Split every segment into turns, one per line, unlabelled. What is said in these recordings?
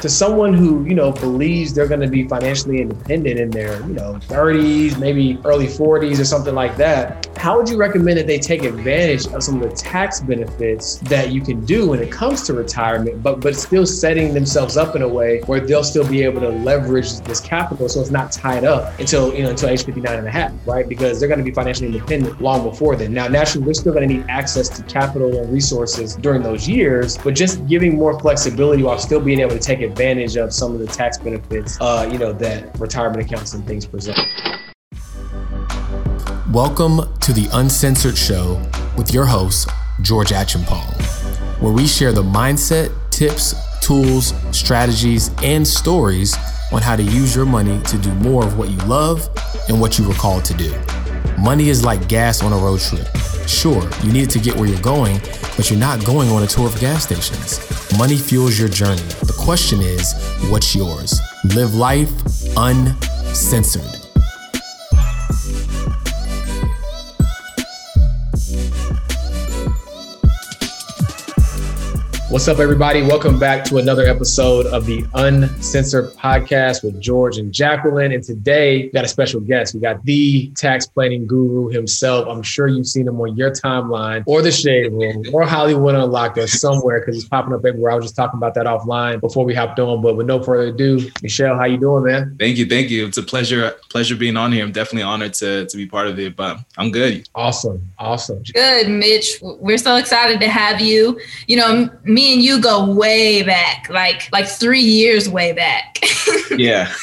to someone who, you know, believes they're going to be financially independent in their, you know, 30s, maybe early 40s or something like that, how would you recommend that they take advantage of some of the tax benefits that you can do when it comes to retirement, but but still setting themselves up in a way where they'll still be able to leverage this capital so it's not tied up until, you know, until age 59 and a half, right? Because they're going to be financially independent long before then. Now, naturally, we're still going to need access to capital and resources during those years, but just giving more flexibility while still being able to take advantage of some of the tax benefits, uh, you know, that retirement accounts and things present.
Welcome to the Uncensored Show with your host, George Achampong, where we share the mindset, tips, tools, strategies, and stories on how to use your money to do more of what you love and what you were called to do. Money is like gas on a road trip. Sure, you need it to get where you're going, but you're not going on a tour of gas stations. Money fuels your journey. The question is, what's yours? Live life uncensored.
What's up, everybody? Welcome back to another episode of the Uncensored Podcast with George and Jacqueline. And today, we got a special guest. We got the tax planning guru himself. I'm sure you've seen him on your timeline or the Shade Room or Hollywood Unlocked or somewhere because he's popping up everywhere. I was just talking about that offline before we hopped on. But with no further ado, Michelle, how you doing, man?
Thank you, thank you. It's a pleasure, pleasure being on here. I'm definitely honored to to be part of it. But I'm good.
Awesome, awesome.
Good, Mitch. We're so excited to have you. You know, me me and you go way back, like like three years way back.
yeah.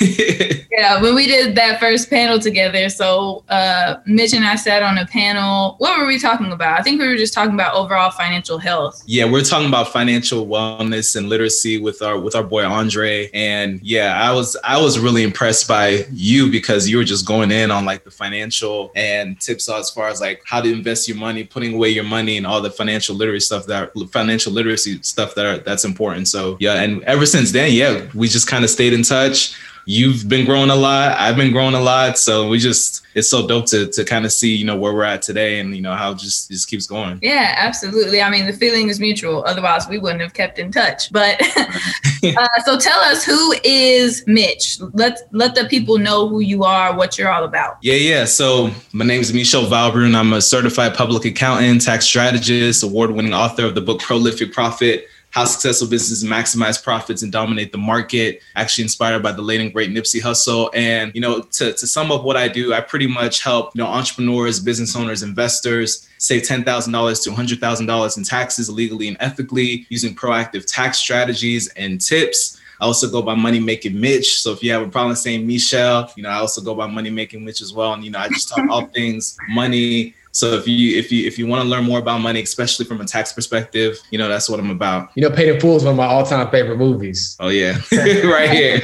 yeah, when we did that first panel together. So uh, Mitch and I sat on a panel. What were we talking about? I think we were just talking about overall financial health.
Yeah, we're talking about financial wellness and literacy with our with our boy Andre. And yeah, I was I was really impressed by you because you were just going in on like the financial and tips as far as like how to invest your money, putting away your money, and all the financial literacy stuff that financial literacy stuff that are that's important. So yeah, and ever since then, yeah, we just kind of stayed in touch you've been growing a lot. I've been growing a lot. So we just it's so dope to to kind of see you know where we're at today and you know how just just keeps going.
Yeah, absolutely. I mean the feeling is mutual. Otherwise we wouldn't have kept in touch. But uh, so tell us who is Mitch. Let let the people know who you are, what you're all about.
Yeah, yeah. So my name is Michel Valbrun. I'm a certified public accountant, tax strategist, award-winning author of the book Prolific Profit how successful businesses maximize profits and dominate the market. Actually inspired by the late and great Nipsey Hussle. And you know, to, to sum up what I do, I pretty much help you know entrepreneurs, business owners, investors save ten thousand dollars to hundred thousand dollars in taxes legally and ethically using proactive tax strategies and tips. I also go by Money Making Mitch. So if you have a problem saying Michelle, you know, I also go by Money Making Mitch as well. And you know, I just talk all things money, so if you if you if you want to learn more about money, especially from a tax perspective, you know that's what I'm about.
You know, Paid in Full is one of my all time favorite movies.
Oh yeah, right here.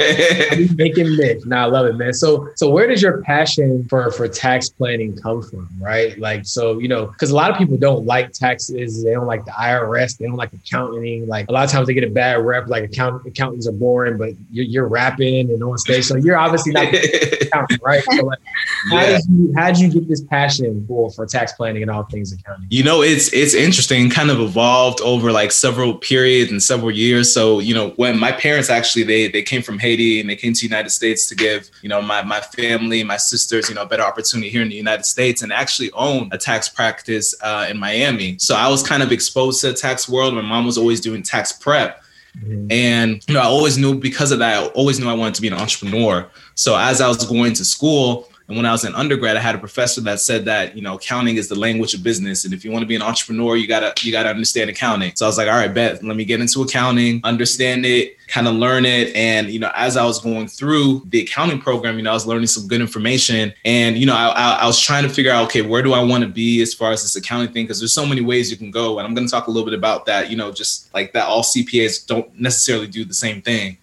Making Mitch. Nah, I love it, man. So so where does your passion for for tax planning come from? Right, like so you know because a lot of people don't like taxes. They don't like the IRS. They don't like accounting. Like a lot of times they get a bad rep. Like account, accountants are boring, but you're, you're rapping and on stage. So you're obviously not accountant, right? So like, how yeah. did you how did you get this passion for for tax tax planning and all things accounting?
You know, it's it's interesting, kind of evolved over like several periods and several years. So, you know, when my parents actually they they came from Haiti and they came to the United States to give, you know, my my family, my sisters, you know, a better opportunity here in the United States and actually own a tax practice uh, in Miami. So I was kind of exposed to the tax world. My mom was always doing tax prep. Mm-hmm. And you know, I always knew because of that, I always knew I wanted to be an entrepreneur. So as I was going to school, and when I was in undergrad, I had a professor that said that, you know, accounting is the language of business. And if you want to be an entrepreneur, you gotta you gotta understand accounting. So I was like, all right, bet, let me get into accounting, understand it, kind of learn it. And, you know, as I was going through the accounting program, you know, I was learning some good information. And, you know, I, I, I was trying to figure out, okay, where do I want to be as far as this accounting thing? Because there's so many ways you can go. And I'm to talk a little bit about that, you know, just like that all CPAs don't necessarily do the same thing.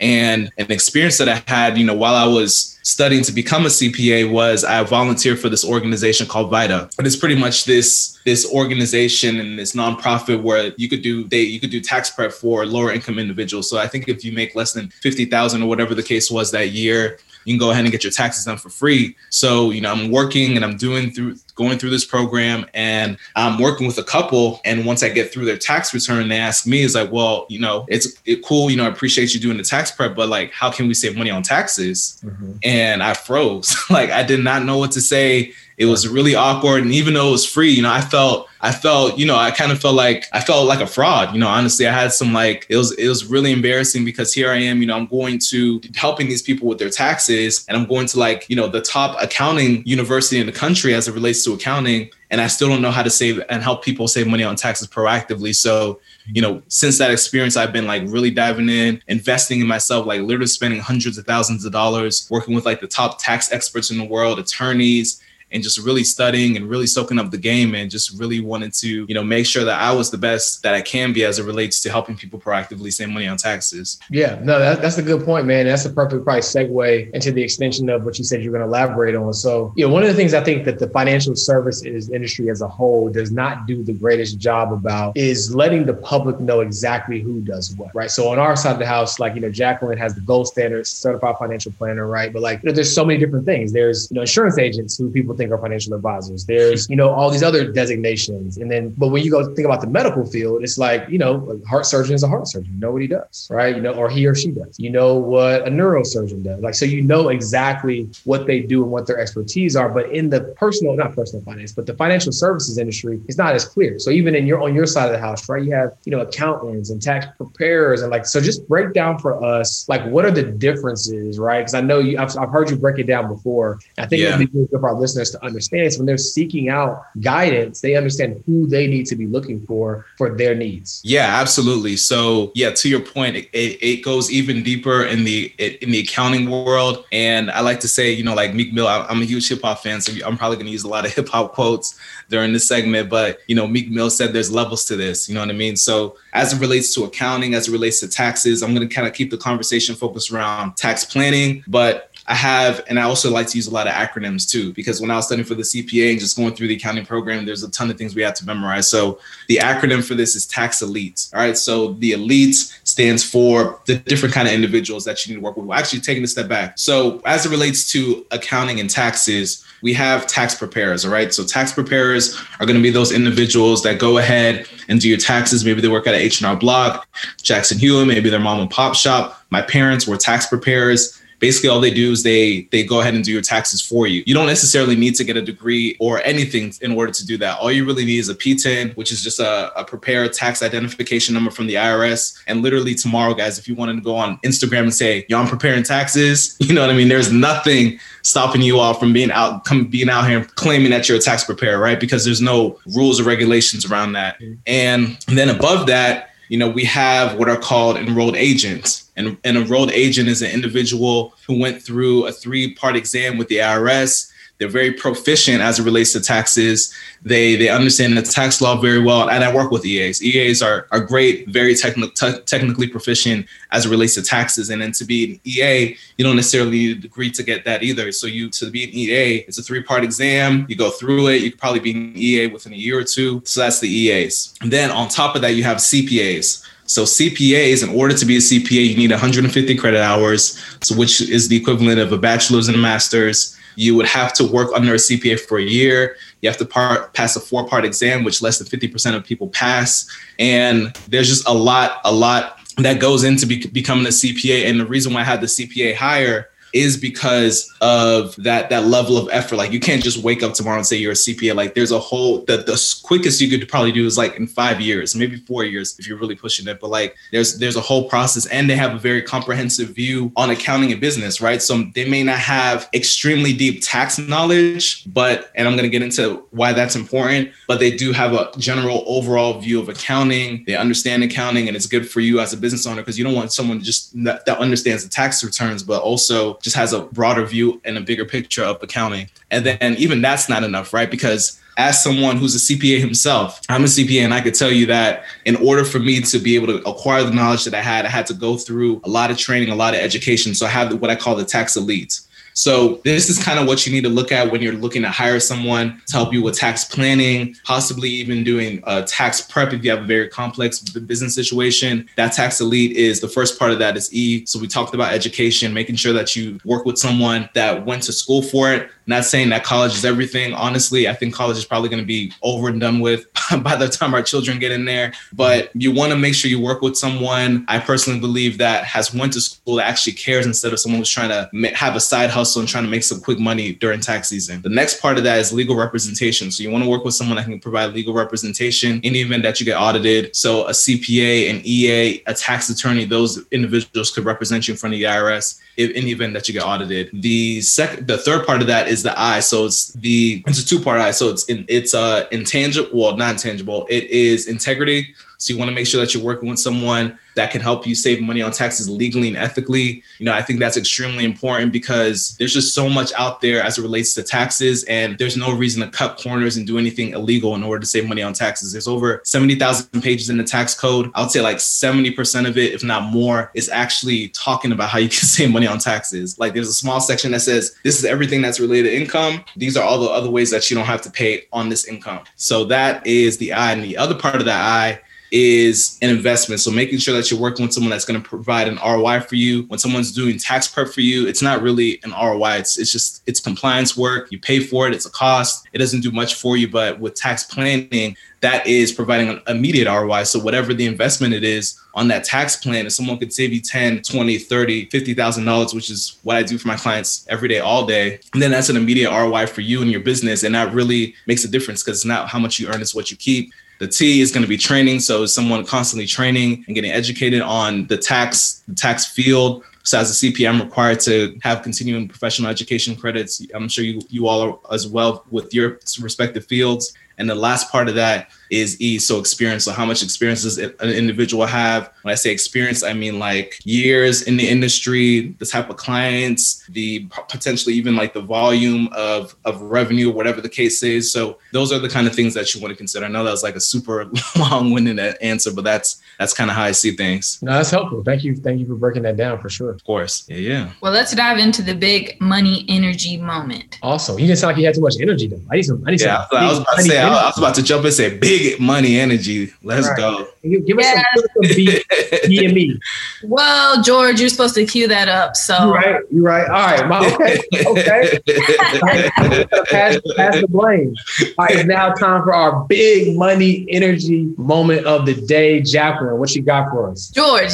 And an experience that I had, you know, while I was studying to become a CPA was I volunteered for this organization called VITA. And it's pretty much this this organization and this nonprofit where you could do they you could do tax prep for lower income individuals. So I think if you make less than 50,000 or whatever the case was that year, you can go ahead and get your taxes done for free. So, you know, I'm working and I'm doing through going through this program and I'm working with a couple. And once I get through their tax return, they ask me, is like, well, you know, it's it cool, you know, I appreciate you doing the tax prep, but like, how can we save money on taxes? Mm-hmm. And I froze. like I did not know what to say it was really awkward. And even though it was free, you know, I felt, I felt, you know, I kind of felt like I felt like a fraud. You know, honestly, I had some like it was it was really embarrassing because here I am, you know, I'm going to helping these people with their taxes, and I'm going to like, you know, the top accounting university in the country as it relates to accounting, and I still don't know how to save and help people save money on taxes proactively. So, you know, since that experience, I've been like really diving in, investing in myself, like literally spending hundreds of thousands of dollars working with like the top tax experts in the world, attorneys, and just really studying and really soaking up the game and just really wanted to, you know, make sure that I was the best that I can be as it relates to helping people proactively save money on taxes.
Yeah, no, that, that's a good point, man. That's a perfect price segue into the extension of what you said you're going to elaborate on. So, you know, one of the things I think that the financial services industry as a whole does not do the greatest job about is letting the public know exactly who does what, right? So on our side of the house, like, you know, Jacqueline has the gold standard certified financial planner, right? But like, you know, there's so many different things. There's, you know, insurance agents who people think are financial advisors. There's, you know, all these other designations. And then, but when you go think about the medical field, it's like, you know, a heart surgeon is a heart surgeon. You know what he does, right? You know, or he or she does. You know what a neurosurgeon does. Like, so you know exactly what they do and what their expertise are. But in the personal, not personal finance, but the financial services industry is not as clear. So even in your on your side of the house, right? You have, you know, accountants and tax preparers and like, so just break down for us, like, what are the differences, right? Because I know you, I've, I've heard you break it down before. I think yeah. it'd be good for our listeners to understand understands when they're seeking out guidance, they understand who they need to be looking for for their needs.
Yeah, absolutely. So yeah, to your point, it, it, it goes even deeper in the in the accounting world. And I like to say, you know, like Meek Mill, I'm a huge hip hop fan, so I'm probably going to use a lot of hip hop quotes during this segment. But you know, Meek Mill said there's levels to this. You know what I mean? So as it relates to accounting, as it relates to taxes, I'm going to kind of keep the conversation focused around tax planning, but I have, and I also like to use a lot of acronyms too, because when I was studying for the CPA and just going through the accounting program, there's a ton of things we had to memorize. So the acronym for this is tax elites. All right. So the elites stands for the different kind of individuals that you need to work with. We're actually taking a step back. So as it relates to accounting and taxes, we have tax preparers, all right? So tax preparers are going to be those individuals that go ahead and do your taxes. Maybe they work at an H&R Block, Jackson Hewitt, maybe their mom and pop shop. My parents were tax preparers basically all they do is they they go ahead and do your taxes for you. You don't necessarily need to get a degree or anything in order to do that. All you really need is a P10, which is just a, a prepared tax identification number from the IRS. And literally tomorrow, guys, if you wanted to go on Instagram and say, "Yo, I'm preparing taxes," you know what I mean? There's nothing stopping you all from being out, come being out here claiming that you're a tax preparer, right? Because there's no rules or regulations around that. Mm-hmm. And then above that, you know, we have what are called enrolled agents and an enrolled agent is an individual who went through a three part exam with the IRS. They're very proficient as it relates to taxes. They they understand the tax law very well. And I work with EAs. EAs are, are great, very techni- te- technically proficient as it relates to taxes. And then to be an EA, you don't necessarily need a degree to get that either. So you to be an EA, it's a three part exam. You go through it. You could probably be an EA within a year or two. So that's the EAs. And then on top of that, you have CPAs. So CPAs, in order to be a CPA, you need 150 credit hours, so which is the equivalent of a bachelor's and a master's. You would have to work under a CPA for a year. You have to part, pass a four-part exam, which less than 50% of people pass. And there's just a lot, a lot that goes into be, becoming a CPA. And the reason why I had the CPA higher is because of that that level of effort. Like you can't just wake up tomorrow and say you're a CPA. Like there's a whole the, the quickest you could probably do is like in five years, maybe four years if you're really pushing it. But like there's there's a whole process and they have a very comprehensive view on accounting and business, right? So they may not have extremely deep tax knowledge, but and I'm gonna get into why that's important, but they do have a general overall view of accounting. They understand accounting and it's good for you as a business owner because you don't want someone just that, that understands the tax returns, but also just has a broader view and a bigger picture of accounting. And then even that's not enough, right? Because as someone who's a CPA himself, I'm a CPA and I could tell you that in order for me to be able to acquire the knowledge that I had, I had to go through a lot of training, a lot of education. So I have what I call the tax elites. So this is kind of what you need to look at when you're looking to hire someone to help you with tax planning, possibly even doing a tax prep if you have a very complex business situation. That tax elite is the first part of that is E. So we talked about education, making sure that you work with someone that went to school for it. Not saying that college is everything. Honestly, I think college is probably going to be over and done with by the time our children get in there. But you want to make sure you work with someone. I personally believe that has went to school that actually cares instead of someone who's trying to have a side hustle and trying to make some quick money during tax season. The next part of that is legal representation. So you want to work with someone that can provide legal representation in the event that you get audited. So a CPA, an EA, a tax attorney, those individuals could represent you in front of the IRS if, in the event that you get audited. The second, the third part of that is the I. So it's the it's a two part I. So it's in, it's uh intangible, well not intangible. It is integrity. So you want to make sure that you're working with someone that can help you save money on taxes legally and ethically. You know, I think that's extremely important because there's just so much out there as it relates to taxes, and there's no reason to cut corners and do anything illegal in order to save money on taxes. There's over 70,000 pages in the tax code. I would say like 70% of it, if not more, is actually talking about how you can save money on taxes. Like there's a small section that says this is everything that's related to income. These are all the other ways that you don't have to pay on this income. So that is the I. And the other part of that I is an investment. So making sure that you're working with someone that's going to provide an ROI for you. When someone's doing tax prep for you, it's not really an ROI. It's it's just it's compliance work. You pay for it. It's a cost. It doesn't do much for you. But with tax planning, that is providing an immediate ROI. So whatever the investment it is on that tax plan, if someone could save you 10, 20, 30, $50,000, which is what I do for my clients every day, all day, then that's an immediate ROI for you and your business. And that really makes a difference because it's not how much you earn, it's what you keep. The T is going to be training. So someone constantly training and getting educated on the tax, the tax field. So as a CPA, I'm required to have continuing professional education credits. I'm sure you, you all are as well with your respective fields. And the last part of that is E, so experience. So how much experience does an individual have? When I say experience, I mean like years in the industry, the type of clients, the potentially even like the volume of of revenue, whatever the case is. So those are the kind of things that you want to consider. I know that was like a super long-winded answer, but that's that's kind of how I see things.
No, that's helpful. Thank you. Thank you for breaking that down for sure.
Of course. Yeah, yeah.
Well, let's dive into the big money energy moment.
Awesome. You didn't sound like you had too much energy though. I need some. I need
yeah,
some.
I was about to say. I was about to jump in and say big money energy. Let's right. go.
Give us yes. some B, B and me.
Well, George, you're supposed to cue that up. So
you're right. You're right. All right. My, okay. Okay. pass, pass the blame. All right. It's now time for our big money energy moment of the day. Jacqueline, what you got for us?
George,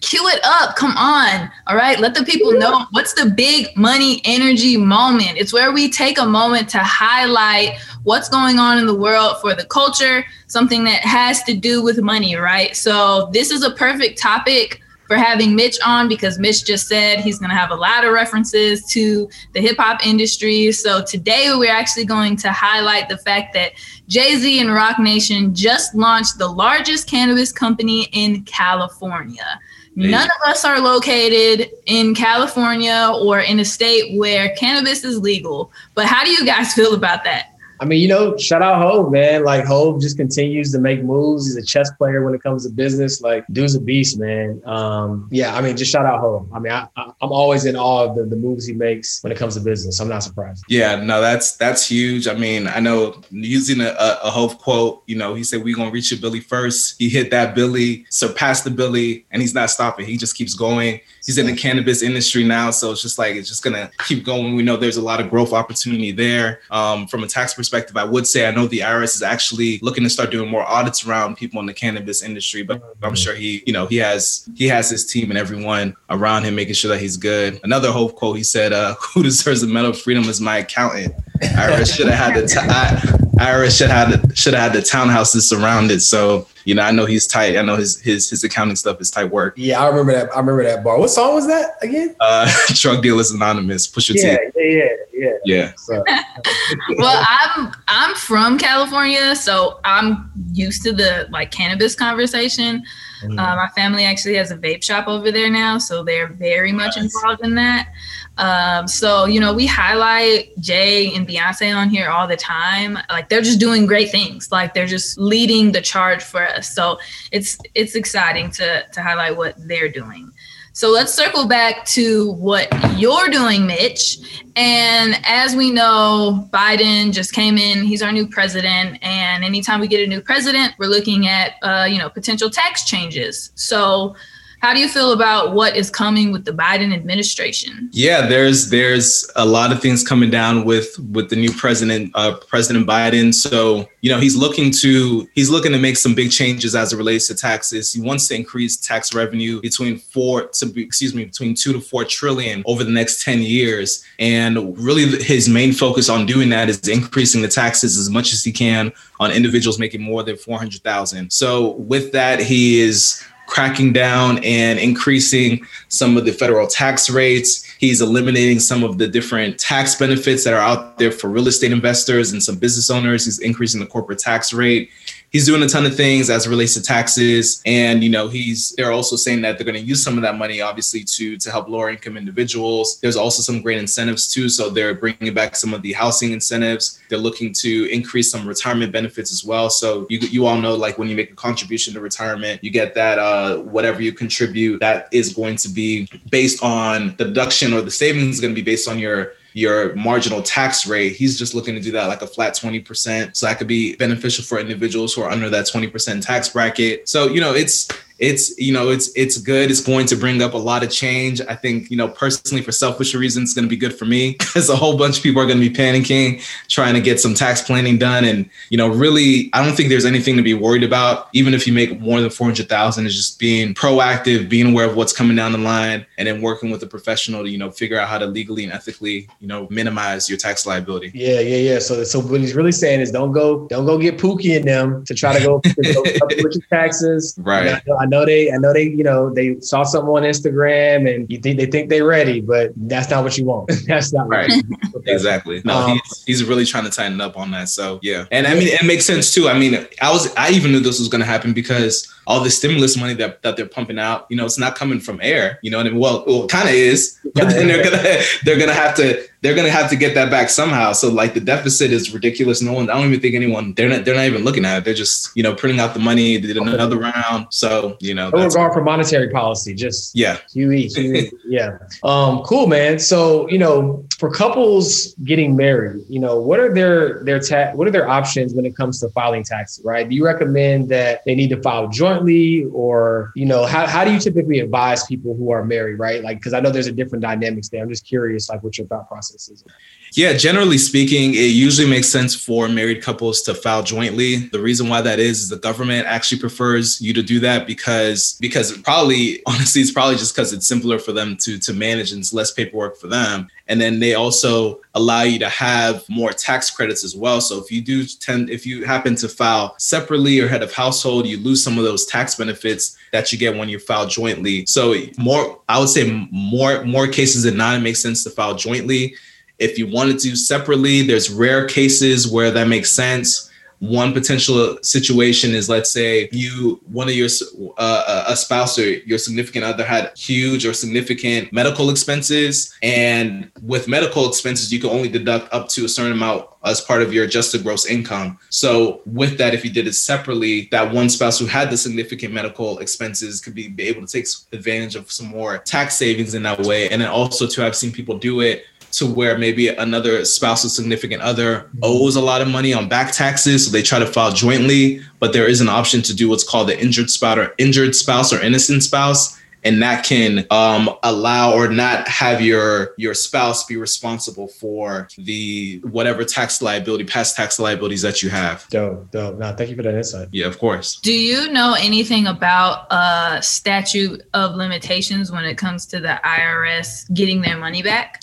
cue it up. Come on. All right. Let the people know what's the big money energy moment. It's where we take a moment to highlight what's going on in the world for the culture, something that has to do with money, right? So this is a perfect topic for having Mitch on because Mitch just said he's going to have a lot of references to the hip hop industry. So today we're actually going to highlight the fact that Jay Z and Roc Nation just launched the largest cannabis company in California. None of us are located in California or in a state where cannabis is legal. But how do you guys feel about that?
I mean, you know, shout out Hove, man. Like Hove just continues to make moves. He's a chess player when it comes to business. Like dude's a beast, man. Um, yeah, I mean, just shout out Hove. I mean, I, am always in awe of the, the moves he makes when it comes to business. I'm not surprised.
Yeah, no, that's that's huge. I mean, I know using a, a, Hove quote, you know, he said we're gonna reach a Billy first. He hit that Billy, surpassed the Billy, and he's not stopping. He just keeps going he's in the cannabis industry now, so it's just like it's just gonna keep going. We know there's a lot of growth opportunity there. Um, from a tax perspective, I would say I know the IRS is actually looking to start doing more audits around people in the cannabis industry, but I'm sure he, you know, he has he has his team and everyone around him making sure that he's good. Another Hove quote he said, uh, "Who deserves the medal of freedom is my accountant." IRS should have had the t- IRS should have had the, should have had the townhouses surrounded. So you know, I know he's tight. I know his his his accounting stuff is tight work.
Yeah, I remember that. I remember that bar. What song was that again?
Uh, Drug Dealers Anonymous. Push your
yeah, yeah, yeah, yeah,
yeah.
So.
well, I'm I'm from California, so I'm used to the like cannabis conversation. Mm. Uh, my family actually has a vape shop over there now, so they're very much nice. involved in that. Um, so you know, we highlight Jay and Beyonce on here all the time. Like they're just doing great things. Like they're just leading the charge for us. So it's it's exciting to to highlight what they're doing. So let's circle back to what you're doing, Mitch. And as we know, Biden just came in. He's our new president, and anytime we get a new president, we're looking at uh, you know potential tax changes. So how do you feel about what is coming with the Biden administration?
Yeah, there's there's a lot of things coming down with with the new president, uh, President Biden. So you know he's looking to he's looking to make some big changes as it relates to taxes. He wants to increase tax revenue between four to excuse me between two to four trillion over the next ten years, and really his main focus on doing that is increasing the taxes as much as he can on individuals making more than four hundred thousand. So with that, he is cracking down and increasing some of the federal tax rates. He's eliminating some of the different tax benefits that are out there for real estate investors and some business owners. He's increasing the corporate tax rate he's doing a ton of things as it relates to taxes. And, you know, he's, they're also saying that they're going to use some of that money, obviously, to, to help lower income individuals. There's also some great incentives too. So they're bringing back some of the housing incentives. They're looking to increase some retirement benefits as well. So you, you all know, like when you make a contribution to retirement, you get that, uh, whatever you contribute, that is going to be based on the deduction or the savings is going to be based on your your marginal tax rate. He's just looking to do that like a flat 20%. So that could be beneficial for individuals who are under that 20% tax bracket. So, you know, it's it's you know it's it's good. It's going to bring up a lot of change. I think you know personally for selfish reasons it's going to be good for me because a whole bunch of people are going to be panicking trying to get some tax planning done. And you know really i don't think there's anything to be worried about. Even if you make more than 400000 is just being proactive being aware of what's coming down the line and then working with a professional to you know figure out how to legally and ethically you know minimize your tax liability.
Yeah yeah yeah. So so what he's really saying is don't go don't go get pookie in them to try to go, to go with your taxes.
Right
know they, I know they, you know, they saw something on Instagram and you think they think they're ready, but that's not what you want. that's not
right. exactly. No, um, he's, he's really trying to tighten up on that. So yeah, and I mean, it makes sense too. I mean, I was, I even knew this was going to happen because all the stimulus money that, that they're pumping out, you know, it's not coming from air, you know, and well, well, kind of is, but then they're gonna they're gonna have to they're gonna have to get that back somehow. So like the deficit is ridiculous. No one, I don't even think anyone they're not they're not even looking at it. They're just you know printing out the money. They did another round. So you know,
no regard for monetary policy. Just
yeah,
QE, QE yeah. Um, cool, man. So you know, for couples getting married, you know, what are their their ta- what are their options when it comes to filing taxes? Right? Do you recommend that they need to file jointly, or you know, how how do you typically advise people who are married? Right? Like, because I know there's a different dynamics there. I'm just curious, like, what your thought process is.
Yeah, generally speaking, it usually makes sense for married couples to file jointly. The reason why that is is the government actually prefers you to do that because because probably honestly it's probably just because it's simpler for them to to manage and it's less paperwork for them. And then they also allow you to have more tax credits as well. So if you do tend if you happen to file separately or head of household, you lose some of those tax benefits that you get when you file jointly. So more I would say more more cases than not it makes sense to file jointly if you wanted to separately, there's rare cases where that makes sense. One potential situation is, let's say, you one of your uh, a spouse or your significant other had huge or significant medical expenses, and with medical expenses, you can only deduct up to a certain amount as part of your adjusted gross income. So with that, if you did it separately, that one spouse who had the significant medical expenses could be, be able to take advantage of some more tax savings in that way. And then also to have seen people do it to where maybe another spouse or significant other owes a lot of money on back taxes, so they try to file jointly. But there is an option to do what's called the injured spouse or injured spouse or innocent spouse, and that can um, allow or not have your your spouse be responsible for the whatever tax liability, past tax liabilities that you have.
Dope, dope. Now, thank you for that insight.
Yeah, of course.
Do you know anything about a statute of limitations when it comes to the IRS getting their money back?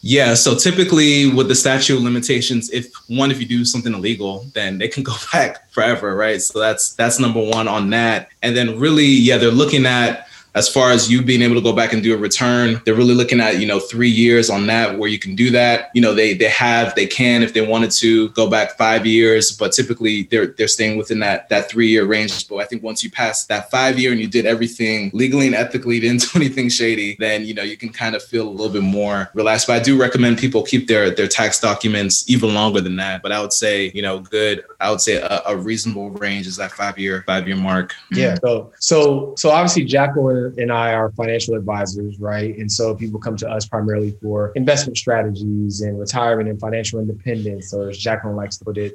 Yeah, so typically with the statute of limitations, if one, if you do something illegal, then they can go back forever, right? So that's that's number one on that. And then really, yeah, they're looking at as far as you being able to go back and do a return, they're really looking at, you know, three years on that where you can do that. You know, they they have, they can if they wanted to go back five years, but typically they're they're staying within that that three year range. But I think once you pass that five year and you did everything legally and ethically, didn't do anything shady, then you know you can kind of feel a little bit more relaxed. But I do recommend people keep their their tax documents even longer than that. But I would say, you know, good I would say a, a reasonable range is that five year five year mark.
Yeah. So so so obviously Jacqueline and I are financial advisors, right? And so people come to us primarily for investment strategies and retirement and financial independence, or as Jacqueline likes to put it,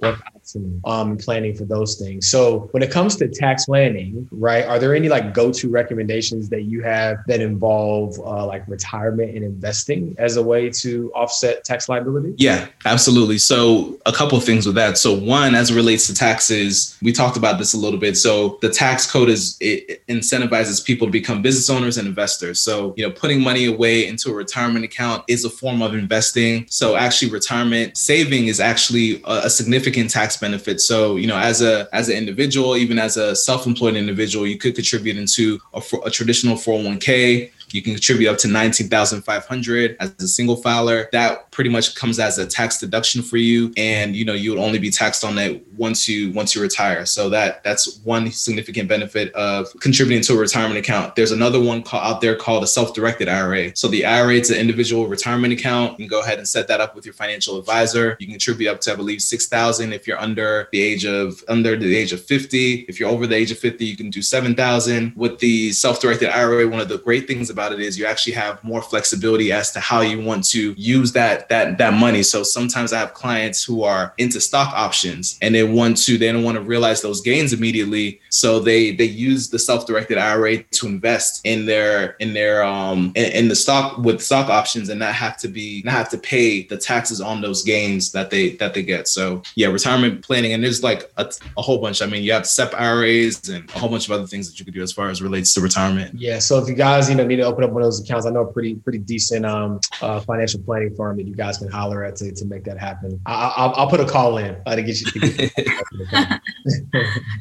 um, planning for those things. So when it comes to tax planning, right, are there any like go-to recommendations that you have that involve uh, like retirement and investing as a way to offset tax liability?
Yeah, absolutely. So a couple of things with that. So one, as it relates to taxes, we talked about this a little bit. So the tax code is it incentivizes people to become business owners and investors. So you know, putting money away into a retirement account is a form of investing. So actually, retirement saving is actually a, a significant tax benefit. So you know, as a as an individual, even as a self-employed individual, you could contribute into a, a traditional 401k you can contribute up to 19,500 as a single filer. That pretty much comes as a tax deduction for you. And, you know, you would only be taxed on that once you, once you retire. So that, that's one significant benefit of contributing to a retirement account. There's another one call, out there called a self-directed IRA. So the IRA is an individual retirement account. You can go ahead and set that up with your financial advisor. You can contribute up to, I believe, 6,000 if you're under the age of, under the age of 50. If you're over the age of 50, you can do 7,000. With the self-directed IRA, one of the great things about about it is you actually have more flexibility as to how you want to use that that that money. So sometimes I have clients who are into stock options and they want to they don't want to realize those gains immediately, so they they use the self-directed IRA to invest in their in their um in, in the stock with stock options and not have to be not have to pay the taxes on those gains that they that they get. So yeah, retirement planning and there's like a, a whole bunch. I mean, you have SEP IRAs and a whole bunch of other things that you could do as far as relates to retirement.
Yeah. So if you guys you know need to open up one of those accounts. I know a pretty pretty decent um, uh, financial planning firm that you guys can holler at to, to make that happen. I, will put a call in uh, to get you. To get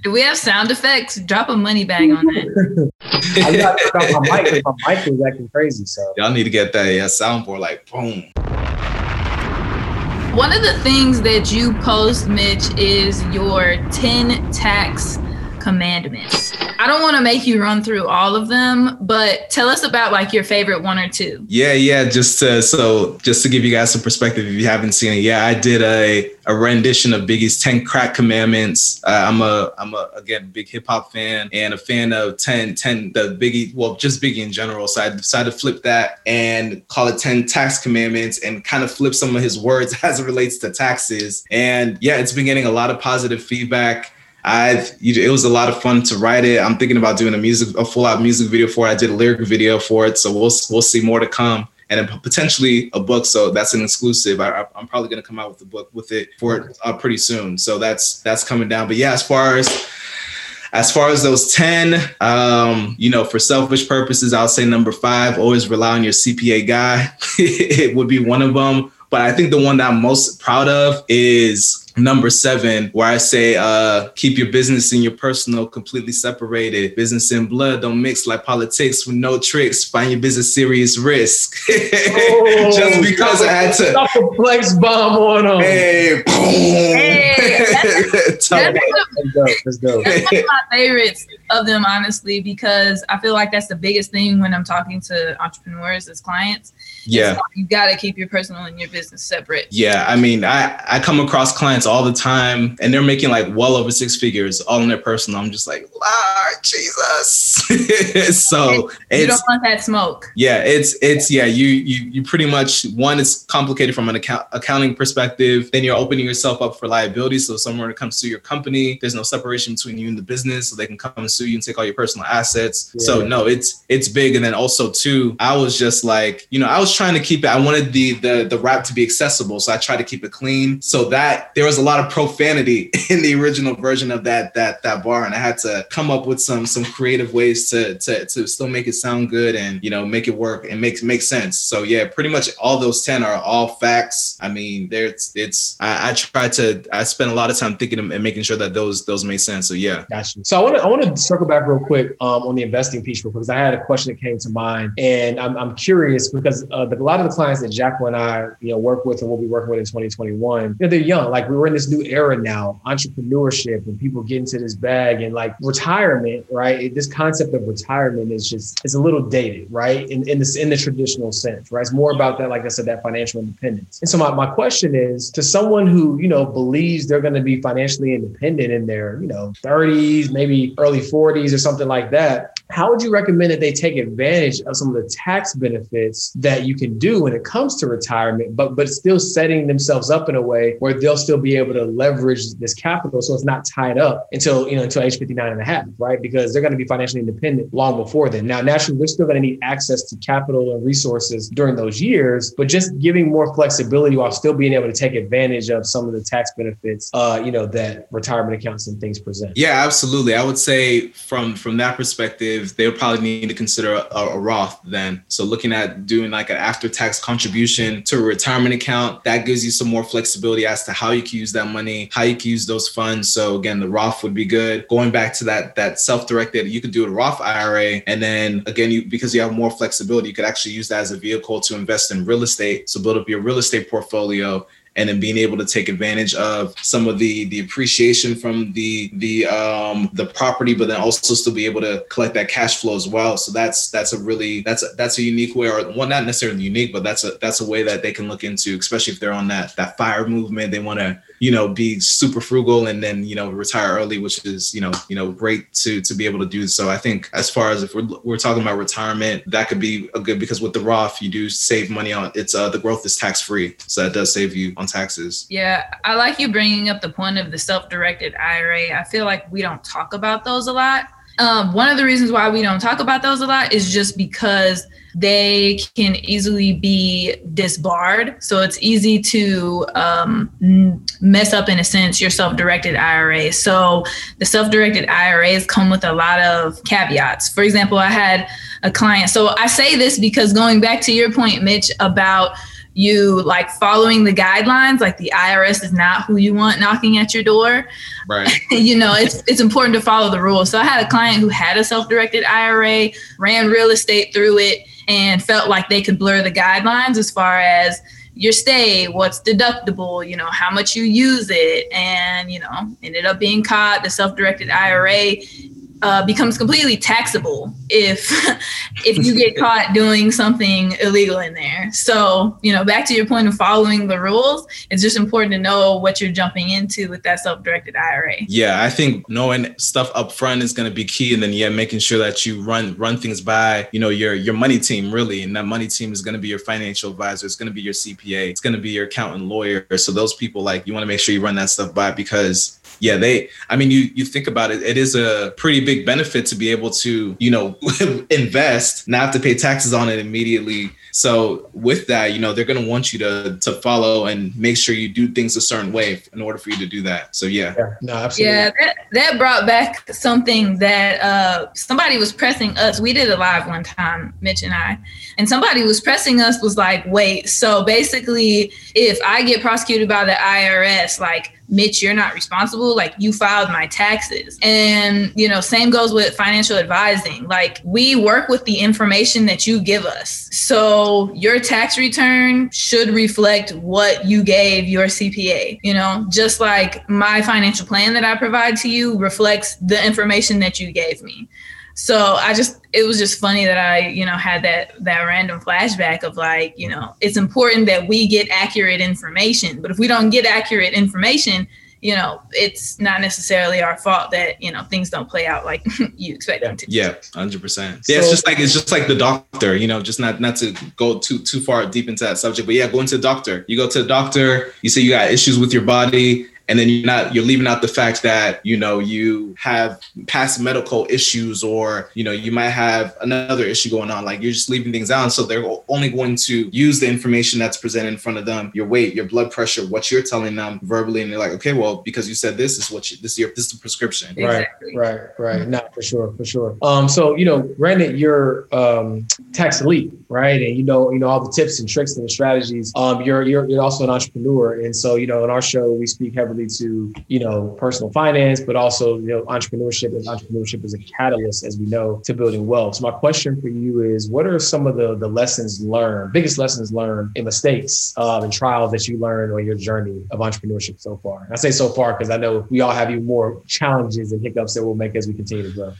Do we have sound effects? Drop a money bag on that. I got to
turn off my mic. My mic was acting crazy. So
y'all need to get that yeah, soundboard like boom.
One of the things that you post, Mitch, is your 10 tax commandments. I don't want to make you run through all of them, but tell us about like your favorite one or two.
Yeah, yeah. Just to, so just to give you guys some perspective, if you haven't seen it, yeah, I did a a rendition of Biggie's Ten Crack Commandments. Uh, I'm a I'm a again big hip hop fan and a fan of 10 10 the Biggie well just Biggie in general. So I decided to flip that and call it 10 Tax Commandments and kind of flip some of his words as it relates to taxes. And yeah, it's been getting a lot of positive feedback. I it was a lot of fun to write it. I'm thinking about doing a music a full out music video for it. I did a lyric video for it, so we'll we'll see more to come and potentially a book. So that's an exclusive. I, am probably going to come out with the book with it for it uh, pretty soon. So that's that's coming down. But yeah, as far as as far as those 10, um, you know, for selfish purposes, I'll say number five, always rely on your CPA guy. it would be one of them. But I think the one that I'm most proud of is number seven where i say uh keep your business and your personal completely separated. Business and blood don't mix like politics with no tricks. Find your business serious risk. Oh, just because i had to
stop a flex bomb on them
hey boom. Hey,
that's, that's, that's, dope. that's one of my favorites of them honestly because i feel like that's the biggest thing when i'm talking to entrepreneurs as clients
yeah.
You got to keep your personal and your business separate.
Yeah i mean i i come across clients all the time and they're making like well over six figures all in their personal. I'm just like lord jesus. So
you don't want that smoke.
Yeah it's it's yeah you you you pretty much one it's complicated from an account accounting perspective. Then you're opening yourself up for liability so someone comes to your company there's no separation between you and the business so they can come and sue you and take all your personal assets. Yeah. so no it's it's big. And then also too i was just like you know i was trying to keep it. I wanted the the the rap to be accessible, so I tried to keep it clean. So that there was a lot of profanity in the original version of that that that bar, and I had to come up with some some creative ways to to to still make it sound good and you know make it work and make make sense. So yeah, pretty much all those ten are all facts. I mean, there's it's I, I try to I spend a lot of time thinking and making sure that those those make sense. So yeah,
gotcha. So I want to I want to circle back real quick um, on the investing piece, because I had a question that came to mind, and I'm, I'm curious because uh, Uh, the, a lot of the clients that Jacqueline and I, you know, work with and we'll be working with in 2021, you know, they're young. Like we're in this new era now, entrepreneurship, and people get into this bag, and like retirement, right? This concept of retirement is just is a little dated, right? In in this in the traditional sense, right? It's more about that, like I said, that financial independence. And so my, my question is to someone who you know believes they're going to be financially independent in their you know 30s, maybe early 40s or something like that how would you recommend that they take advantage of some of the tax benefits that you can do when it comes to retirement, but but still setting themselves up in a way where they'll still be able to leverage this capital so it's not tied up until you know until age 59 and a half, right? Because they're going to be financially independent long before then. Now, naturally, they're still going to need access to capital and resources during those years, but just giving more flexibility while still being able to take advantage of some of the tax benefits, uh, you know, that retirement accounts and things present.
Yeah, absolutely. I would say from from that perspective they would probably need to consider a, a, Roth then. So looking at doing like an after tax contribution to a retirement account, that gives you some more flexibility as to how you can use that money, how you can use those funds. So again, the Roth would be good. Going back to that that self-directed, you could do a Roth IRA, and then again, you because you have more flexibility, you could actually use that as a vehicle to invest in real estate. So build up your real estate portfolio and then being able to take advantage of some of the the appreciation from the the um the property but then also still be able to collect that cash flow as well. So that's that's a really that's a, that's a unique way or well not necessarily unique but that's a that's a way that they can look into especially if they're on that that fire movement. They want to you know be super frugal and then you know retire early which is you know you know great to to be able to do. So i think as far as if we're, we're talking about retirement that could be a good because with the roth you do save money on it's uh the growth is tax free so that does save you on taxes.
Yeah i like you bringing up the point of the self-directed ira i feel like we don't talk about those a lot um, one of the reasons why we don't talk about those a lot is just because they can easily be disbarred. So it's easy to um, mess up, in a sense, your self directed IRA. So the self directed IRAs come with a lot of caveats. For example, I had a client. So I say this because going back to your point, Mitch, about you like following the guidelines like the irs is not who you want knocking at your door.
Right.
You know it's it's important to follow the rules. So i had a client who had a self-directed ira ran real estate through it and felt like they could blur the guidelines as far as your stay, what's deductible, you know, how much you use it, and you know, ended up being caught. The self-directed IRA uh, becomes completely taxable if if you get caught doing something illegal in there. So you know, back to your point of following the rules, it's just important to know what you're jumping into with that self-directed IRA.
Yeah, I think knowing stuff up front is going to be key, and then yeah, making sure that you run run things by you know your your money team really, and that money team is going to be your financial advisor, it's going to be your CPA, it's going to be your accountant, lawyer. So those people like you want to make sure you run that stuff by because yeah, they, I mean, you, you think about it, it is a pretty big benefit to be able to, you know, invest, not have to pay taxes on it immediately. So with that, you know, they're going to want you to, to follow and make sure you do things a certain way in order for you to do that. So yeah.
Yeah, no, absolutely.
yeah that, that brought back something that uh, somebody was pressing us. We did a live one time, Mitch and I, and somebody was pressing us was like, wait, so basically if I get prosecuted by the IRS, like Mitch, you're not responsible. Like you filed my taxes. And, you know, same goes with financial advising. Like we work with the information that you give us. So your tax return should reflect what you gave your CPA, you know, just like my financial plan that I provide to you reflects the information that you gave me. So I just it was just funny that I, you know, had that that random flashback of like, you know, it's important that we get accurate information. But if we don't get accurate information, you know, it's not necessarily our fault that, you know, things don't play out like you expect
yeah.
them to.
Yeah, hundred percent. Yeah, so, it's just like it's just like the doctor, you know, just not not to go too too far deep into that subject, but yeah, going to the doctor. You go to the doctor, you say you got issues with your body, and then you're not you're leaving out the fact that you know you have past medical issues or you know you might have another issue going on. Like you're just leaving things out. So they're only going to use the information that's presented in front of them your weight your blood pressure what you're telling them verbally. And they're like okay well because you said this is what you, this is your this is the prescription.
Exactly. right right right. Not for sure for sure. Um so you know granted you're um tax elite right? And you know, you know all the tips and tricks and the strategies. Um, you're you're you're also an entrepreneur, and so you know, in our show, we speak heavily to you know personal finance, but also you know entrepreneurship. And entrepreneurship is a catalyst, as we know, to building wealth. So my question for you is, what are some of the the lessons learned, biggest lessons learned, and mistakes um, and trials that you learned on your journey of entrepreneurship so far? And I say so far because I know we all have even more challenges and hiccups that we'll make as we continue to grow.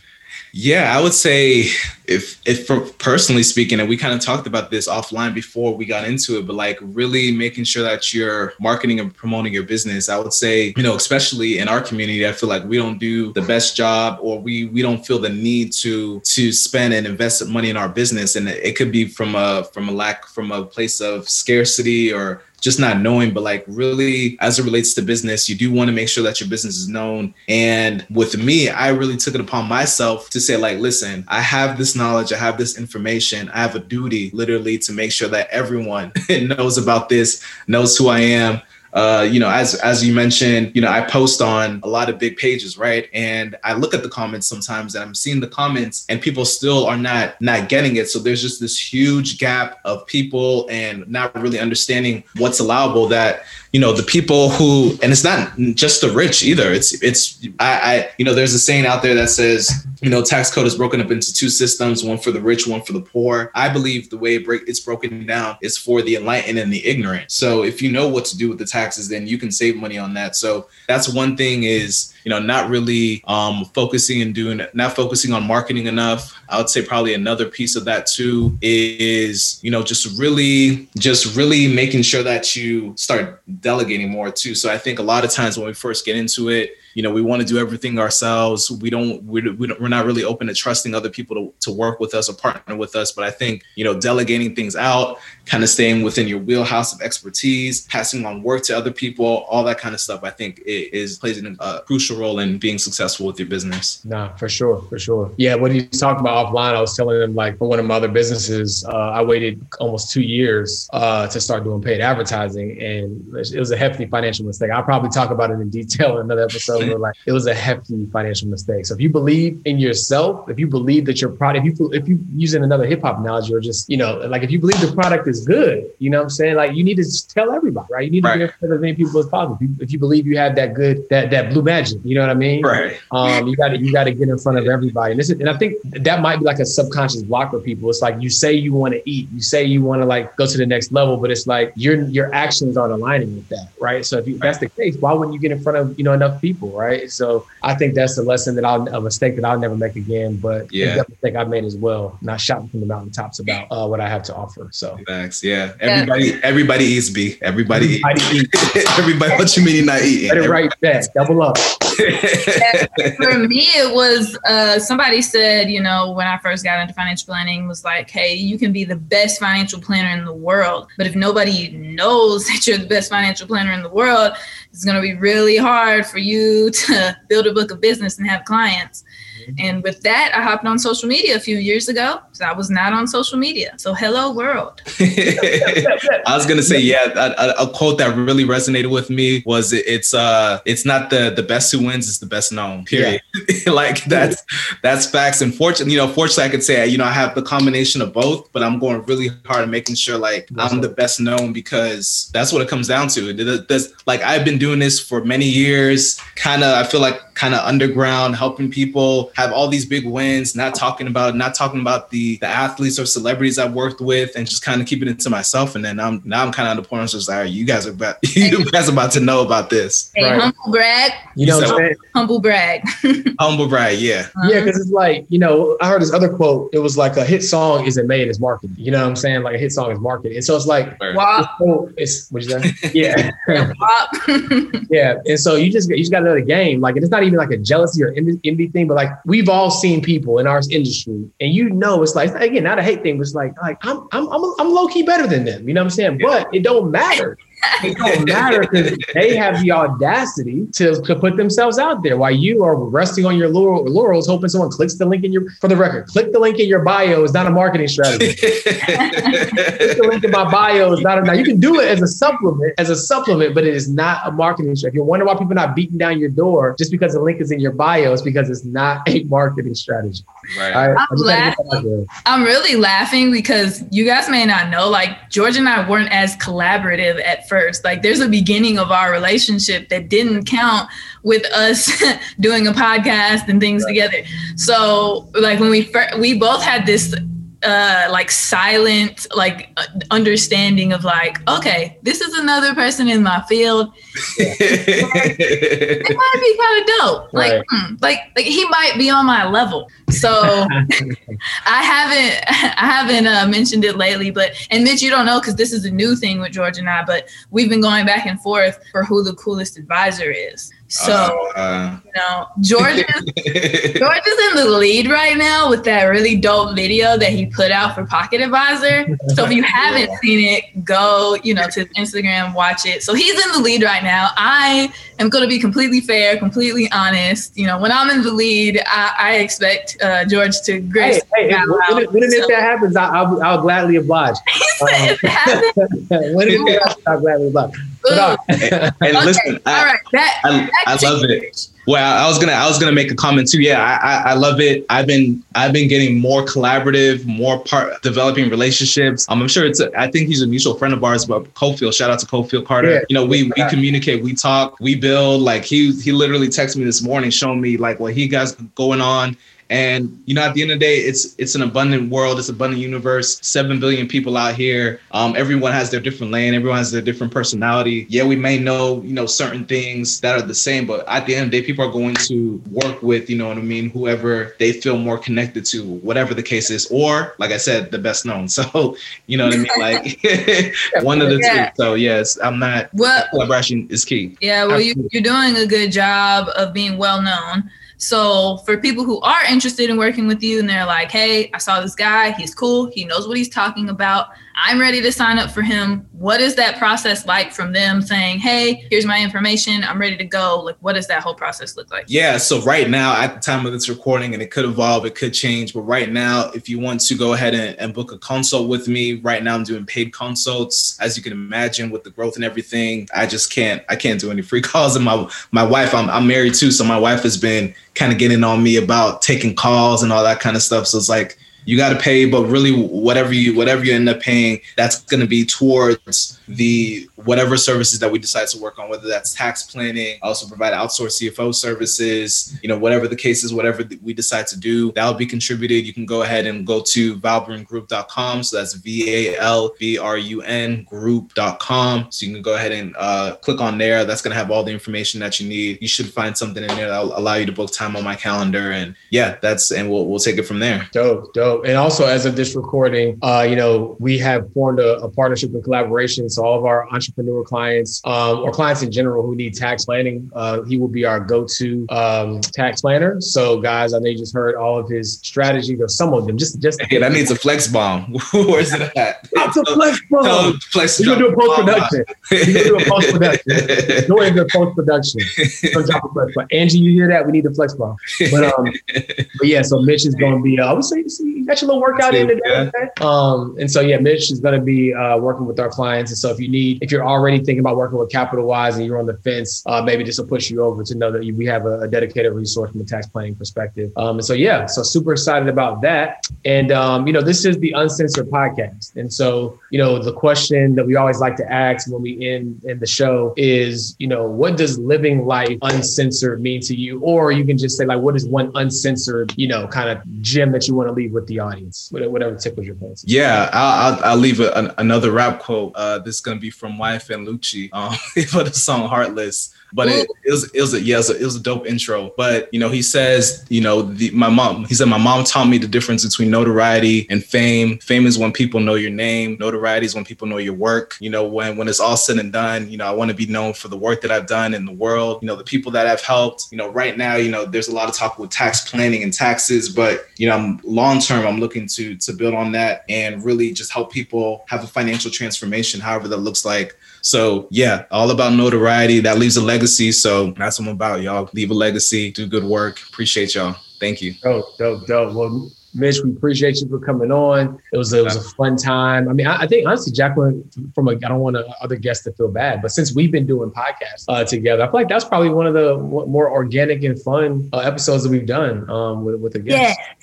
Yeah, I would say if if personally speaking, and we kind of talked about this offline before we got into it, but like really making sure that you're marketing and promoting your business. I would say, you know, especially in our community, I feel like we don't do the best job or we we don't feel the need to to spend and invest money in our business. And it could be from a from a lack from a place of scarcity or just not knowing, but like really as it relates to business, you do want to make sure that your business is known. And with me, I really took it upon myself to say, like, listen, I have this knowledge, I have this information, I have a duty literally to make sure that everyone knows about this, knows who I am, uh, you know, as as you mentioned, you know, I post on a lot of big pages, right? And I look at the comments sometimes, and I'm seeing the comments, and people still are not not getting it. So there's just this huge gap of people and not really understanding what's allowable. That you know, the people who, and it's not just the rich either. It's it's I, I you know, there's a saying out there that says, you know, tax code is broken up into two systems, one for the rich, one for the poor. I believe the way it break, it's broken down is for the enlightened and the ignorant. So if you know what to do with the taxes, then you can save money on that. So that's one thing is, you know, not really um, focusing and doing, not focusing on marketing enough. I would say probably another piece of that too is, you know, just really, just really making sure that you start delegating more too. So I think a lot of times when we first get into it, you know we want to do everything ourselves. We don't we're, we're not really open to trusting other people to, to work with us or partner with us. But i think you know delegating things out kind of staying within your wheelhouse of expertise passing on work to other people all that kind of stuff i think it is plays a crucial role in being successful with your business.
Nah for sure for sure. Yeah when you talked about offline i was telling them like for one of my other businesses uh, i waited almost two years uh, to start doing paid advertising and it was a hefty financial mistake. I'll probably talk about it in detail in another episode like it was a hefty financial mistake. So if you believe in yourself, if you believe that your product, if you if you using another hip hop analogy, or just you know, like if you believe the product is good, you know what I'm saying? Like you need to tell everybody, right? You need right. to get as many people as possible. If you, if you, believe you have that good that that blue magic, you know what I mean?
Right.
Um, you got to you got to get in front of everybody, and this is, and I think that might be like a subconscious block for people. It's like you say you want to eat, you say you want to like go to the next level, but it's like your your actions aren't aligning with that, right? So if you, right. that's the case, why wouldn't you get in front of you know enough people, right? So I think that's a lesson that I'll a mistake that I'll never make again. But yeah, a mistake I've made as well. Not shouting from the mountaintops about uh, what I have to offer. So
thanks. Yeah, everybody yeah. everybody eats B. Everybody, everybody eats. everybody. What you mean you're not eating?
Better write that. Double up.
for me, it was uh, somebody said, you know, when I first got into financial planning, was like, hey, you can be the best financial planner in the world, but if nobody knows that you're the best financial planner in the world, it's going to be really hard for you to build a book of business and have clients. And with that, I hopped on social media a few years ago. So I was not on social media. So hello world.
I was gonna say, yeah, a, a, quote that really resonated with me was it's uh it's not the the best who wins, it's the best known. Period. Yeah. like that's that's facts. And fortunately, you know, fortunately, I could say you know I have the combination of both, but I'm going really hard at making sure like I'm the best known because that's what it comes down to. There's, like I've been doing this for many years. Kind of, I feel like kind of underground, helping people have all these big wins, not talking about not talking about the the athletes or celebrities I've worked with, and just kind of keeping it to myself. And then I'm now I'm kind of at the point where I'm just like, you guys are about you guys are about to know about this.
Hey, right. humble brag.
You know, so,
humble brag.
humble brag, yeah.
Yeah, because it's like you know, I heard this other quote. It was like a hit song isn't made, it's marketed. You know what I'm saying? Like a hit song is marketed, and so it's like, wow, it's what you say? Yeah, yeah. And so you just you just got to know the game. Like, and it's not even like a jealousy or envy thing, but like we've all seen people in our industry, and you know, it's like again, not a hate thing, but it's like like I'm I'm I'm, I'm low key better than them. You know what I'm saying? Yeah. But it don't matter it don't matter because they have the audacity to, to put themselves out there while you are resting on your laurels, hoping someone clicks the link in your, for the record, click the link in your bio is not a marketing strategy. click the link in my bio is not a, now you can do it as a supplement, as a supplement, but it is not a marketing strategy. If you wonder why people are not beating down your door just because the link is in your bio, it's because it's not a marketing strategy.
Right.
All right, I
I'm
just had to get that out
laughing. I'm really laughing because you guys may not know, like George and I weren't as collaborative at first. Like there's a beginning of our relationship that didn't count with us doing a podcast and things together. So like when we fir- we both had this uh like silent like uh, understanding of like okay this is another person in my field it might be kind of dope. Like,
Right.
hmm, like, like he might be on my level. So I haven't, I haven't uh, mentioned it lately. But and Mitch, you don't know because this is a new thing with George and I. But we've been going back and forth for who the coolest advisor is. So
Uh,
you know, George is George is in the lead right now with that really dope video that he put out for Pocket Advisor. So if you haven't seen it, go, you know, to Instagram, watch it. So he's in the lead right now. I am going to be completely fair, completely honest. You know, when I'm in the lead, I, I expect uh, George to grace.
Hey, hey,
me out
when, when, when if that happens, I, I'll, I'll gladly oblige.
He said, if it
when if that happens, I'll gladly oblige. But, all right.
and
okay,
listen, I,
all right, that,
I,
back
I love it. Well, I was gonna I was gonna make a comment too. Yeah, I, I I love it. I've been I've been getting more collaborative, more part developing relationships. Um, I'm sure it's a, I think he's a mutual friend of ours, but Cofield. Shout out to Cofield Carter.
Yeah.
You know, we we communicate, we talk, we build. Like he he literally texted me this morning, showing me like what he got going on. And you know, at the end of the day, it's it's an abundant world, it's an abundant universe. Seven billion people out here. Um, everyone has their different lane, everyone has their different personality. Yeah, we may know you know certain things that are the same, but at the end of the day, people are going to work with you know what I mean, whoever they feel more connected to, whatever the case is, or like I said, the best known. So you know what I mean, like one of the
Yeah.
two. So yes, I'm not.
Well,
Collaboration is key.
Yeah, well, you, you're doing a good job of being well known. So, for people who are interested in working with you and they're like, hey, I saw this guy, he's cool, he knows what he's talking about, I'm ready to sign up for him. What is that process like from them saying, hey, here's my information, I'm ready to go? Like, what does that whole process look like?
Yeah, so right now, at the time of this recording, and it could evolve, it could change, but right now, if you want to go ahead and, and book a consult with me, right now I'm doing paid consults. As you can imagine, with the growth and everything, I just can't, I can't do any free calls. And my my wife, I'm, I'm married too, so my wife has been kind of getting on me about taking calls and all that kind of stuff. So it's like you got to pay, but really, whatever you whatever you end up paying, that's going to be towards the whatever services that we decide to work on, whether that's tax planning, I also provide outsourced CFO services, you know, whatever the case is, whatever we decide to do, that'll be contributed. You can go ahead and go to valbrun.group.com. So that's V A L B R U N group.com. So you can go ahead and uh, click on there. That's going to have all the information that you need. You should find something in there that'll allow you to book time on my calendar. And yeah, that's, and we'll, we'll take it from there.
Dope, dope. And also, as of this recording, uh, you know, we have formed a, a partnership and collaboration. So all of our entrepreneur clients um, or clients in general who need tax planning, uh, he will be our go-to um, tax planner. So, guys, I know you just heard all of his strategies or some of them. Just, just
Hey, that needs a flex bomb. Where's it at?
That's a flex bomb.
flex
We're gonna do a post production. You're gonna do a post production.
production.
Doing the post production. Gonna a flex bomb. Angie, you hear that? We need the flex bomb. But um, but yeah, so Mitch is going to be. Uh, I would say you got your little workout in today.
Yeah.
Um, and so yeah, Mitch is going to be uh, working with our clients. And so if you need, if you're already thinking about working with Capital Wise and you're on the fence, uh, maybe this will push you over to know that you, we have a, a dedicated resource from a tax planning perspective. Um, and so yeah, so super excited about that. And um, you know, this is the Uncensored podcast. And so you know, the question that we always like to ask when we end in the show is, you know, what does living life uncensored mean to you? Or you can just say like, what is one uncensored, you know, kind of gem that you want to leave with the audience, whatever tickles your fancy.
Yeah, I'll, I'll, I'll leave a, an, another rap quote. Uh, this is gonna be from and Lucci um, for the song "Heartless." But it, it was it was a yeah, it was a, it was a dope intro. But you know, he says, you know, the, my mom. He said, my mom taught me the difference between notoriety and fame. Fame is when people know your name. Notoriety is when people know your work. You know, when when it's all said and done, you know, I want to be known for the work that I've done in the world. You know, the people that I've helped. You know, right now, you know, there's a lot of talk with tax planning and taxes, but you know, I'm long term. I'm looking to to build on that and really just help people have a financial transformation, however that looks like. So yeah, all about notoriety. That leaves a legacy. So that's what I'm about, y'all. Leave a legacy, do good work. Appreciate y'all. Thank you.
Dope, dope, dope. Well, Mitch, we appreciate you for coming on. It was it was a fun time. I mean, I, I think honestly, Jacqueline, from a I don't want other guests to feel bad, but since we've been doing podcasts uh, together, I feel like that's probably one of the more organic and fun uh, episodes that we've done um, with with the guests.
Yes.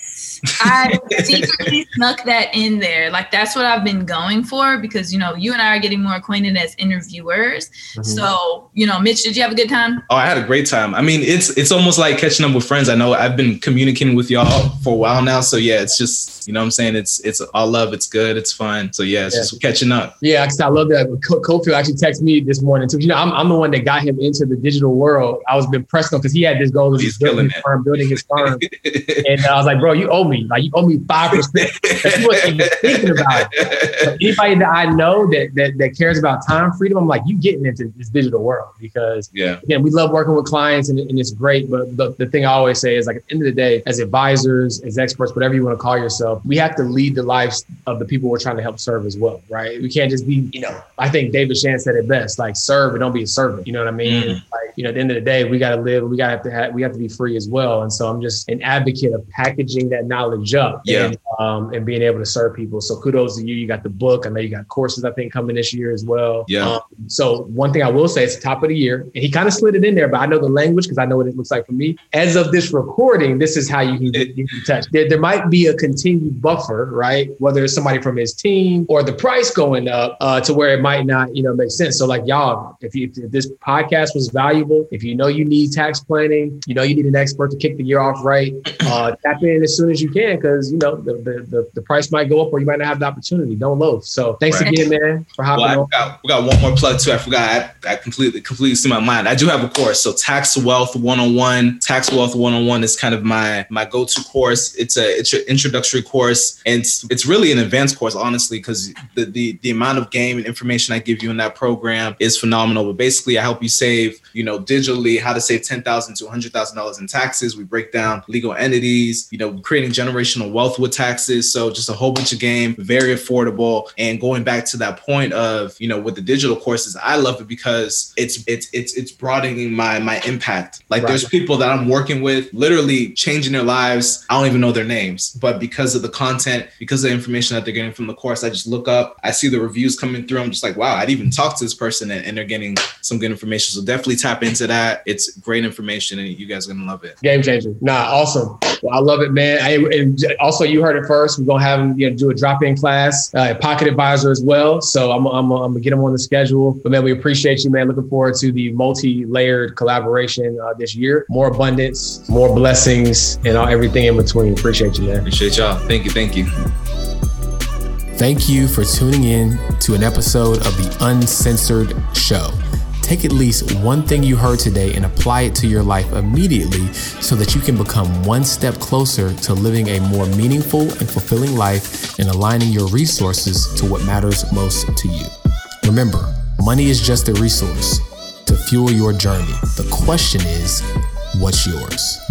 I secretly snuck that in there. Like that's what I've been going for because you know you and I are getting more acquainted as interviewers. Mm-hmm. So you know, Mitch, did you have a good time?
Oh, I had a great time. I mean, it's it's almost like catching up with friends. I know I've been communicating with y'all for a while now, so yeah, it's just you know what I'm saying. It's it's all love. It's good. It's fun. So yeah, it's yeah. just catching up.
Yeah, because I love that. Cofield actually texted me this morning too. You know, I'm, I'm the one that got him into the digital world. I was impressed on because he had this goal of building his firm, building his firm, and uh, I was like, bro, you owe me. Like you owe me five percent. He wasn't even thinking about it. anybody that I know that, that that cares about time freedom, I'm like, you getting into this digital world because
yeah,
again, we love working with clients and, and it's great. But the, the thing I always say is like at the end of the day, as advisors, as experts, whatever you want to call yourself, we have to lead the lives of the people we're trying to help serve as well, right? We can't just be, you know, I think David Shan said it best, like serve and don't be a servant. You know what I mean? Mm. Like, you know, at the end of the day, we got to live, we got to have to have, we have to be free as well. And so I'm just an advocate of packaging that knowledge up
yeah.
and, um, and being able to serve people. So kudos to you. You got the book. I know you got courses, I think, coming this year as well.
Yeah.
Um, so one thing I will say, it's the top of the year. And he kind of slid it in there, but I know the language because I know what it looks like for me. As of this recording, this is how you can get in touch. There, there might be a continued buffer, right? Whether it's somebody from his team or the price going up uh, to where it might not, you know, make sense. So like y'all, if, you, if this podcast was valuable, if you know you need tax planning, you know you need an expert to kick the year off right, uh, tap in as soon as you can because you know the, the, the, the, price might go up or you might not have the opportunity. Don't loaf. So thanks right. again, man, for hopping well,
on. Got, we got one more plug too. I forgot. I, I completely completely see my mind. I do have a course. So tax wealth 101. Tax wealth 101 is kind of my my go-to course. It's a it's an introductory course and it's, it's really an advanced course, honestly, because the, the the amount of game and information I give you in that program is phenomenal. But basically, I help you save, you know, digitally how to save ten thousand to hundred thousand dollars in taxes. We break down legal entities, you know, creating generational wealth with taxes. So just a whole bunch of game, very affordable. And going back to that point of, you know, with the digital courses, I love it because it's it's it's it's broadening my my impact. Like right. there's people that I'm working with, literally changing their lives. I don't even know their names, but because of the content, because of the information that they're getting from the course, I just look up, I see the reviews coming through. I'm just like, wow, I'd even talk to this person and, and they're getting some good information. So definitely tap into that. It's great information and you guys are gonna love it.
Game changer. Nah, awesome. Well, I love it, man. I, and also, you heard it first. We're gonna have him you know, do a drop-in class, uh, Pocket Advisor as well. So I'm, I'm, I'm gonna get him on the schedule. But man, we appreciate you, man. Looking forward to the multi-layered collaboration uh, this year. More abundance, more blessings, and all, everything in between. Appreciate you, man.
Appreciate y'all. Thank you. Thank you.
Thank you for tuning in to an episode of the Uncensored Show. Take at least one thing you heard today and apply it to your life immediately so that you can become one step closer to living a more meaningful and fulfilling life and aligning your resources to what matters most to you. Remember, money is just a resource to fuel your journey. The question is, what's yours?